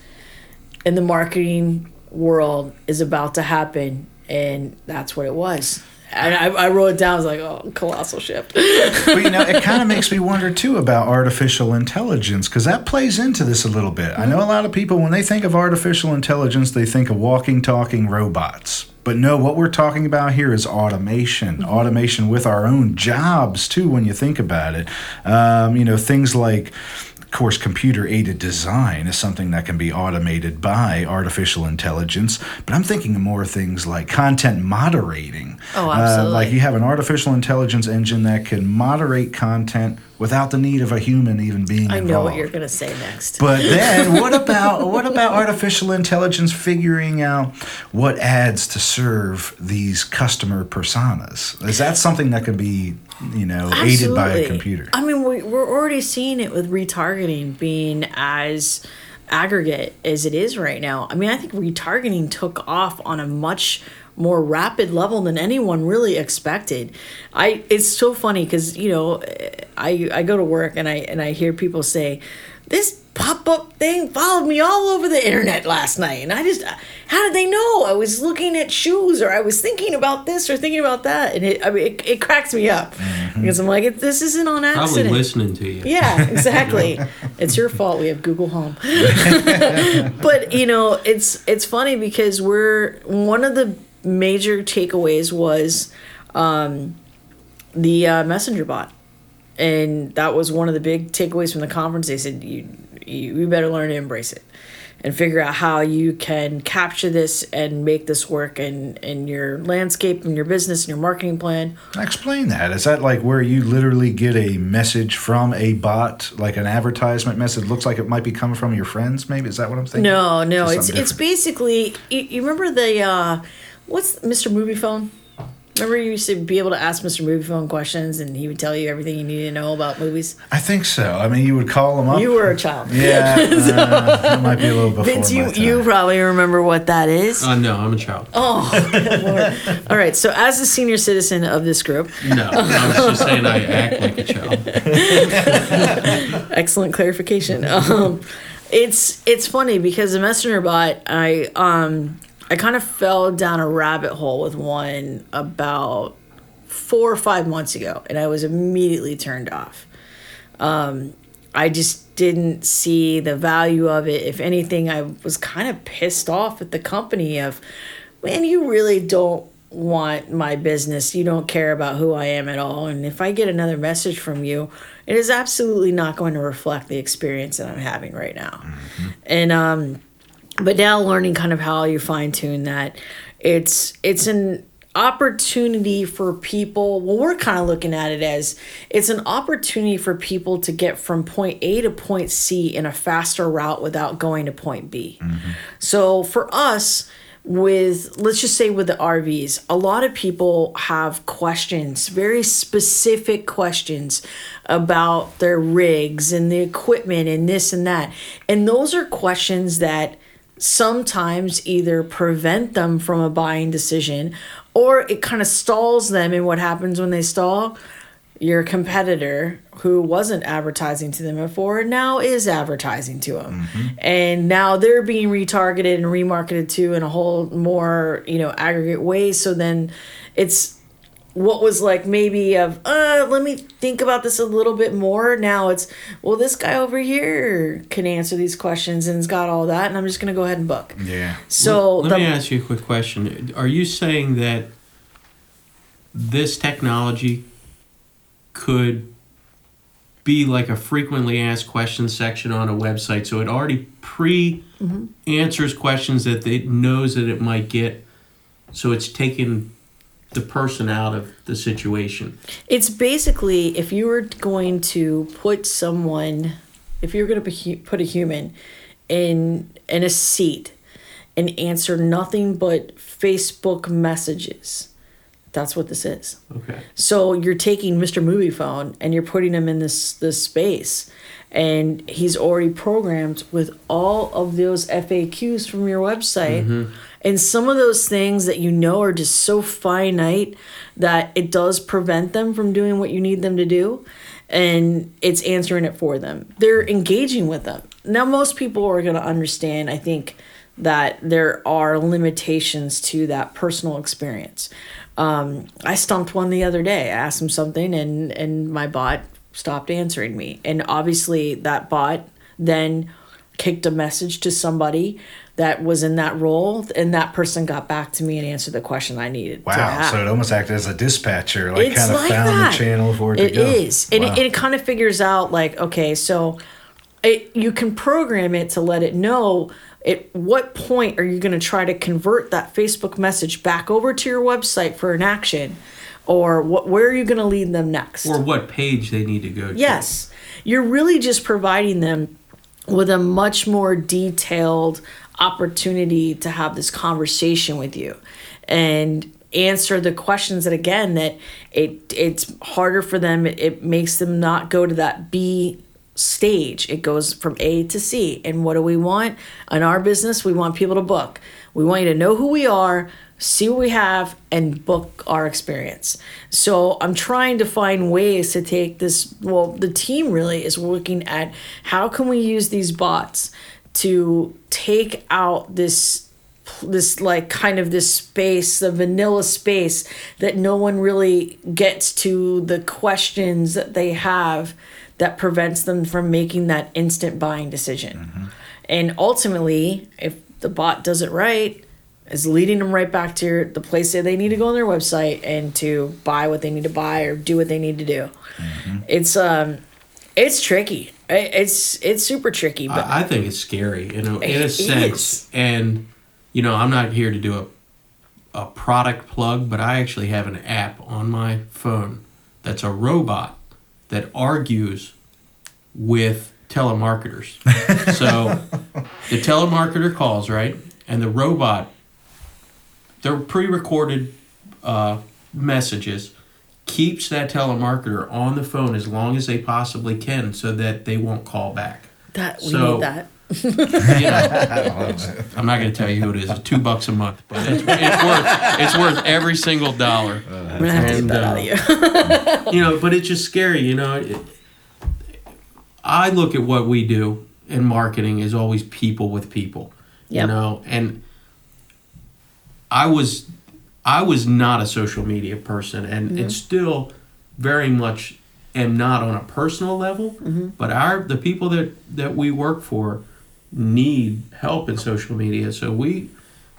in the marketing world is about to happen, and that's what it was. And I, I wrote it down. I was like, "Oh, colossal shift." But you know, it [LAUGHS] kind of makes me wonder too about artificial intelligence because that plays into this a little bit. I know a lot of people when they think of artificial intelligence, they think of walking, talking robots. But no, what we're talking about here is automation. Automation with our own jobs too. When you think about it, um, you know things like. Of course, computer aided design is something that can be automated by artificial intelligence. But I'm thinking more things like content moderating. Oh, Uh, like you have an artificial intelligence engine that can moderate content without the need of a human even being I involved. know what you're gonna say next. But [LAUGHS] then, what about what about artificial intelligence figuring out what ads to serve these customer personas? Is that something that can be, you know, aided by a Absolutely. computer? I mean, we, we're already seeing it with retargeting being as aggregate as it is right now. I mean, I think retargeting took off on a much more rapid level than anyone really expected. I it's so funny because you know, I I go to work and I and I hear people say, "This pop up thing followed me all over the internet last night," and I just, how did they know? I was looking at shoes or I was thinking about this or thinking about that, and it I mean it, it cracks me up mm-hmm. because I'm like, this isn't on accident Probably listening to you. Yeah, [LAUGHS] exactly. it's your fault we have Google Home. [LAUGHS] [LAUGHS] but you know, it's it's funny because we're one of the major takeaways was um, the uh, messenger bot, and that was one of the big takeaways from the conference. They said you you, better learn to embrace it and figure out how you can capture this and make this work in in your landscape and your business and your marketing plan. Explain that. Is that like where you literally get a message from a bot, like an advertisement message? Looks like it might be coming from your friends. Maybe is that what I'm thinking? No, no, Or it's it's basically you, you remember the uh, what's Mr. Moviefone? Remember you used to be able to ask Mr. Moviefone questions and he would tell you everything you needed to know about movies. I think so. I mean, you would call him up. You were a child. Yeah, uh, [LAUGHS] that might be a little before Vince, you my time. you probably remember what that is. Uh, no, I'm a child. oh, [LAUGHS] lord! All right, so as a senior citizen of this group, No, I was just saying I act like a child. [LAUGHS] excellent clarification. Um, it's it's funny because the messenger bot, I um I kind of fell down a rabbit hole with one about four or five months ago, and I was immediately turned off. Um, I just didn't see the value of it. If anything, I was kind of pissed off at the company of, man, you really don't want my business. You don't care about who I am at all. And if I get another message from you, it is absolutely not going to reflect the experience that I'm having right now. And um, but now learning kind of how you fine tune that, it's it's an opportunity for people well we're kind of looking at it as it's an opportunity for people to get from point a to point c in a faster route without going to point b mm-hmm. so for us with let's just say with the RVs, a lot of people have questions, very specific questions about their rigs and the equipment and this and that. And those are questions that sometimes either prevent them from a buying decision or it kind of stalls them in what happens when they stall. Your competitor who wasn't advertising to them before now is advertising to them mm-hmm. and now they're being retargeted and remarketed to in a whole more you know aggregate way. So then it's what was like maybe of uh let me think about this a little bit more now it's well this guy over here can answer these questions and has got all that and i'm just gonna go ahead and book Yeah. so Let the, me ask you a quick question. Are you saying that this technology could be like a frequently asked questions section on a website, so it already pre answers questions that it knows that it might get, so it's taking the person out of the situation. It's basically if you were going to put someone, if you were going to put a human in in a seat and answer nothing but Facebook messages. That's what this is. Okay. So you're taking Mr. Moviefone and you're putting him in this this space and he's already programmed with all of those FAQs from your website. And some of those things that you know are just so finite that it does prevent them from doing what you need them to do. And it's answering it for them. They're engaging with them. Now, most people are going to understand, I think, that there are limitations to that personal experience. Um, I stumped one the other day. I asked him something, and, and my bot stopped answering me. And obviously, that bot then kicked a message to somebody that was in that role, and that person got back to me and answered the question I needed. to Wow. So it almost acted as a dispatcher, like It's kind of like found that. the channel for it, It to go. is, and it, it kind of figures out like, okay, so it, you can program it to let it know at what point are you going to try to convert that Facebook message back over to your website for an action, or what? Where are you going to lead them next? Or what page they need to go to. Yes. You're really just providing them with a much more detailed opportunity to have this conversation with you and answer the questions that again that it it's harder for them it, it makes them not go to that B stage it goes from A to C and what do we want in our business we want people to book we want you to know who we are see what we have and book our experience. So I'm trying to find ways to take this well the team really is looking at how can we use these bots to take out this this like kind of this space the vanilla space that no one really gets to the questions that they have that prevents them from making that instant buying decision mm-hmm. and ultimately if the bot does it right is leading them right back to your, the place that they need to go on their website and to buy what they need to buy or do what they need to do. It's um, it's tricky. It's it's super tricky, but I, I think it's scary in a, in a is. sense. And, you know, I'm not here to do a, a product plug, but I actually have an app on my phone that's a robot that argues with telemarketers. [LAUGHS] so the telemarketer calls, right? And the robot, they're pre recorded uh, messages, keeps that telemarketer on the phone as long as they possibly can so that they won't call back. that we so- need that. [LAUGHS] You [LAUGHS] know, I'm not going to tell you who it is. It's two bucks a month, but it's, it's worth it's worth every single dollar. I'm gonna have to get that uh, out of you. [LAUGHS] You know, but it's just scary. You know, it, I look at what we do in marketing is always people with people. Yep. You know, and I was I was not a social media person, and and still very much am not on a personal level. But our the people that that we work for need help in social media, so we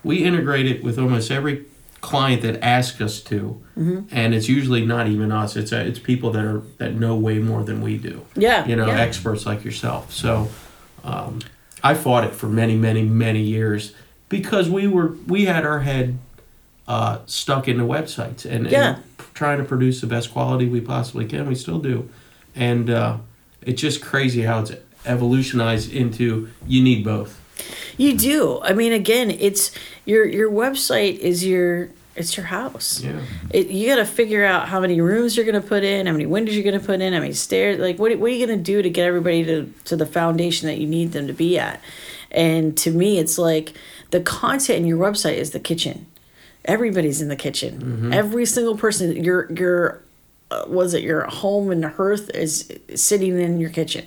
we integrate it with almost every client that asks us to, and it's usually not even us. It's uh, it's people that are that know way more than we do. Yeah, you know, yeah. experts like yourself. So, um, I fought it for many, many, many years because we were we had our head uh, stuck into websites and, Yeah. and trying to produce the best quality we possibly can. We still do, and uh, it's just crazy how it's evolutionized into you need both. You do. I mean, again, it's your your website is your it's your house. Yeah. It, you got to figure out how many rooms you're going to put in, how many windows you're going to put in, how many stairs. Like, what, what are you going to do to get everybody to, to the foundation that you need them to be at? And to me, it's like the content in your website is the kitchen. Everybody's in the kitchen. Every single person, your your uh, was it your home and hearth is sitting in your kitchen,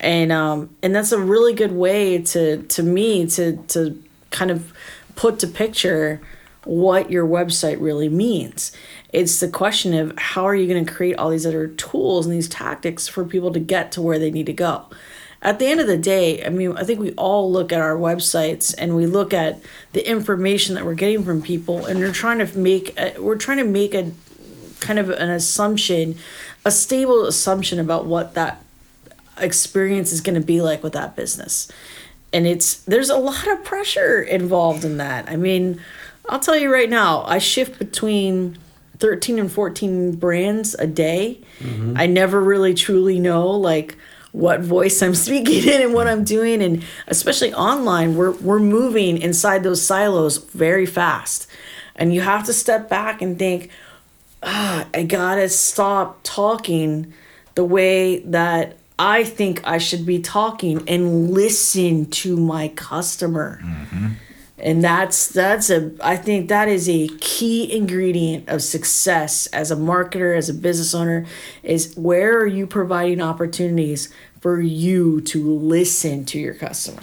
and um and that's a really good way to to me to to kind of put to picture what your website really means. It's the question of how are you going to create all these other tools and these tactics for people to get to where they need to go. At the end of the day, I mean, I think we all look at our websites and we look at the information that we're getting from people, and we're trying to make a, we're trying to make a kind of an assumption, a stable assumption about what that experience is going to be like with that business. And it's there's a lot of pressure involved in that. I mean, I'll tell you right now, I shift between 13 and 14 brands a day. Mm-hmm. I never really truly know like what voice I'm [LAUGHS] speaking in and what I'm doing and especially online we're we're moving inside those silos very fast. And you have to step back and think ah, I got to stop talking the way that I think I should be talking and listen to my customer. And that's that's a I think that is a key ingredient of success as a marketer, as a business owner is where are you providing opportunities for you to listen to your customer.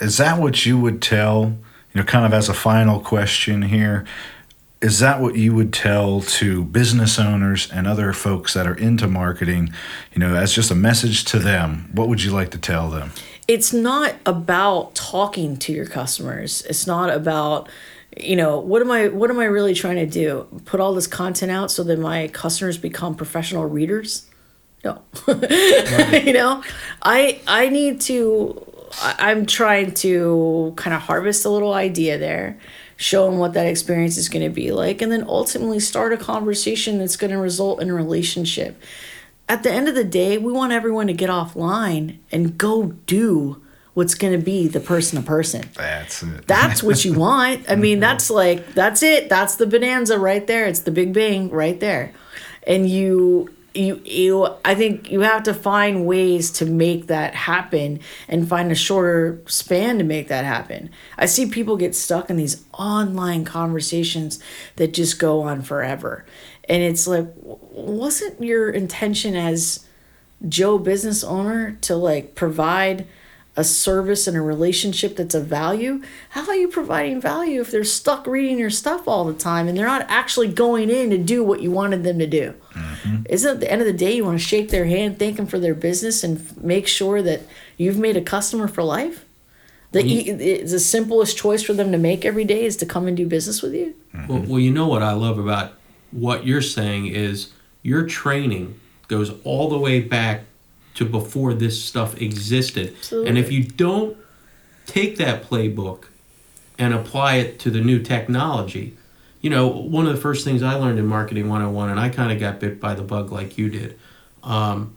Is that what you would tell, you know, kind of as a final question here? Is that what you would tell to business owners and other folks that are into marketing, you know, as just a message to them? What would you like to tell them? It's not about talking to your customers. It's not about you know what am i what am i really trying to do? Put all this content out so that my customers become professional readers? No. [LAUGHS] You know? I i need to i'm trying to kind of harvest a little idea there show them what that experience is going to be like and then ultimately start a conversation that's going to result in a relationship at the end of the day, we want everyone to get offline and go do what's going to be the person to person. That's it. That's what you [LAUGHS] want. I mean, that's mhm. like, that's it. That's the bonanza right there. It's the big bang right there. And you, you, you, I think you have to find ways to make that happen and find a shorter span to make that happen. I see people get stuck in these online conversations that just go on forever. And it's like, wasn't your intention as Joe business owner to like provide a service and a relationship that's of value? How are you providing value if they're stuck reading your stuff all the time and they're not actually going in to do what you wanted them to do? Mm-hmm. Isn't at the end of the day you want to shake their hand, thank them for their business, and make sure that you've made a customer for life? That you, it's the simplest choice for them to make every day is to come and do business with you. Mm-hmm. Well, well, you know what I love about what you're saying is your training goes all the way back to before this stuff existed. And if you don't take that playbook and apply it to the new technology, you know, one of the first things I learned in Marketing 101, and I kind of got bit by the bug like you did, um,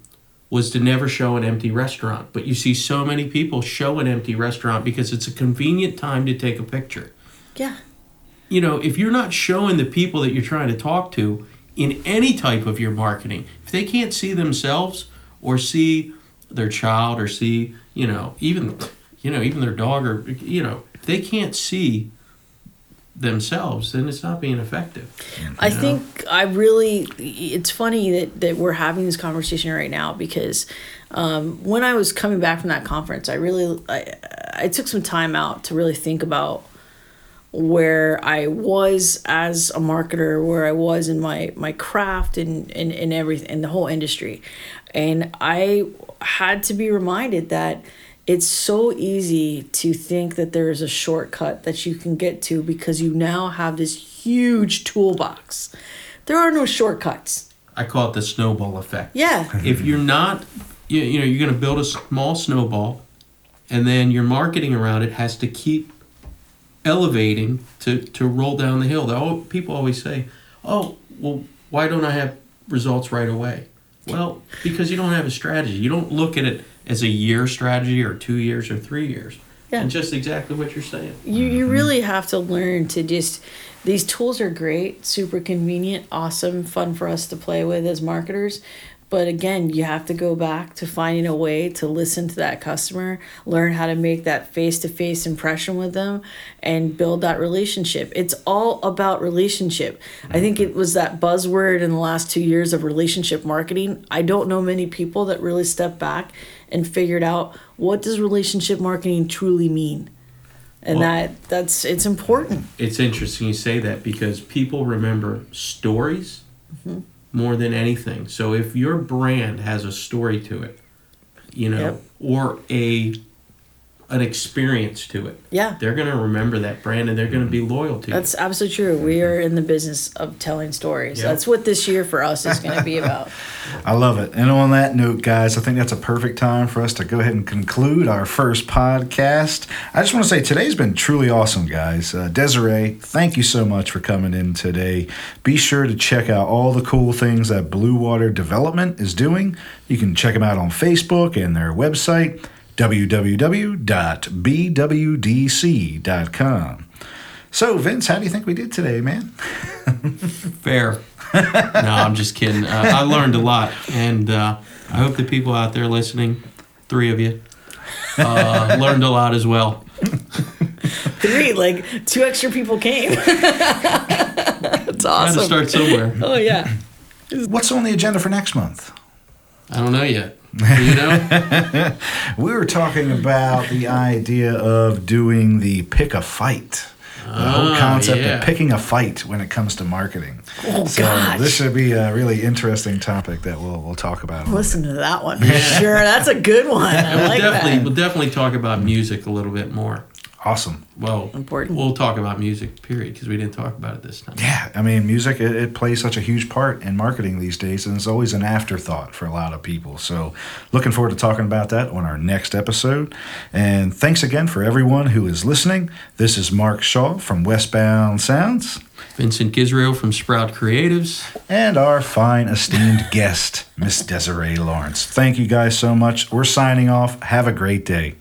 was to never show an empty restaurant. But you see so many people show an empty restaurant because it's a convenient time to take a picture Yeah. You know, if you're not showing the people that you're trying to talk to in any type of your marketing, if they can't see themselves or see their child or see, you know, even, you know, even their dog or, you know, if they can't see themselves, then it's not being effective. I know? think I really. It's funny that that we're having this conversation right now because um, when I was coming back from that conference, I really I, I took some time out to really think about where I was as a marketer, where I was in my my craft and and, and everything and the whole industry. And I had to be reminded that it's so easy to think that there is a shortcut that you can get to because you now have this huge toolbox. There are no shortcuts. I call it the snowball effect. Yeah. if you're not you, you know you're going to build a small snowball and then your marketing around it has to keep elevating to, to roll down the hill the, people always say oh well why don't i have results right away well because you don't have a strategy you don't look at it as a year strategy or two years or three years Yeah. and just exactly what you're saying You you really have to learn to just these tools are great, super convenient, awesome, fun for us to play with as marketers. But again, you have to go back to finding a way to listen to that customer, learn how to make that face to face impression with them, and build that relationship. It's all about relationship. I think it was that buzzword in the last two years of relationship marketing. I don't know many people that really stepped back and figured out what does relationship marketing truly mean and Well- that that's it's important it's interesting you say that because people remember stories Mm-hmm. More than anything. So if your brand has a story to it, you know, Yep. or a an experience to it. Yeah. They're going to remember that brand and they're going to be loyal to That's absolutely true. We are in the business of telling stories. Yeah. That's what this year for us is going to be about. [LAUGHS] I love it. And on that note, guys, I think that's a perfect time for us to go ahead and conclude our first podcast. I just want to say today's been truly awesome, guys. Uh, Deserie, thank you so much for coming in today. Be sure to check out all the cool things that Bluewater Development is doing. You can check them out on Facebook and their website, www.bwdc.com. So, Vince, how do you think we did today, man? [LAUGHS] Fair. no, I'm just kidding. Uh, I learned a lot, and uh, I hope the people out there listening, three of you, uh, learned a lot as well. [LAUGHS] Three, like two extra people came. [LAUGHS] That's Got to start somewhere. Oh yeah. What's on the agenda for next month? I don't know yet. You know? [LAUGHS] We were talking about the idea of doing the pick a fight. The whole Ah, concept yeah. of picking a fight when it comes to marketing. Oh So gosh. this should be a really interesting topic that we'll we'll talk about. Listen to that one for sure. That's a good one. I we'll like definitely that. we'll definitely talk about music a little bit more. Awesome. Well, Important. We'll talk about music, period, because we didn't talk about it this time. Yeah, I mean, music it, it plays such a huge part in marketing these days, and it's always an afterthought for a lot of people. So, looking forward to talking about that on our next episode. And thanks again for everyone who is listening. This is Mark Shaw from Westbound Sounds. Vincent Gisriel from Sprout Creatives. and our fine esteemed guest, Miss Deserie Lawrence. Thank you guys so much. We're signing off. Have a great day.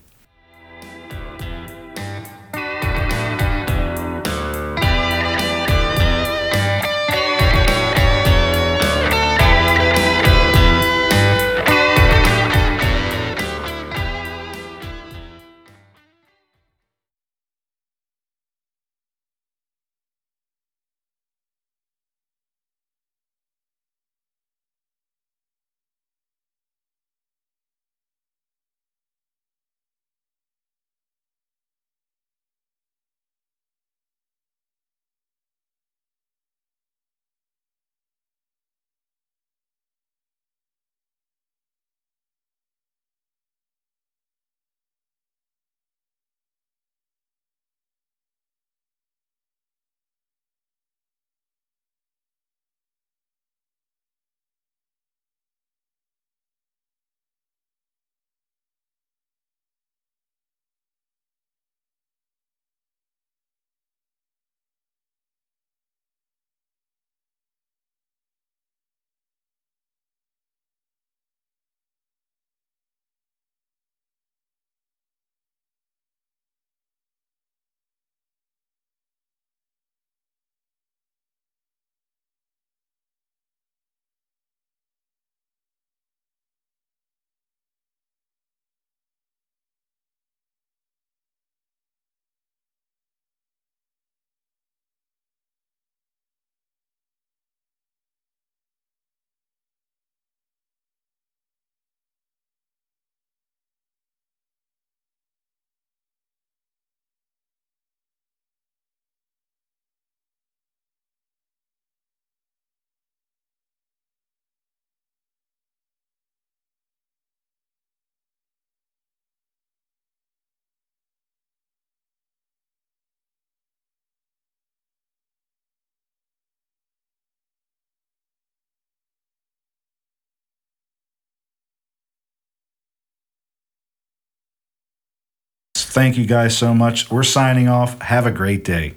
Thank you guys so much. We're signing off. Have a great day.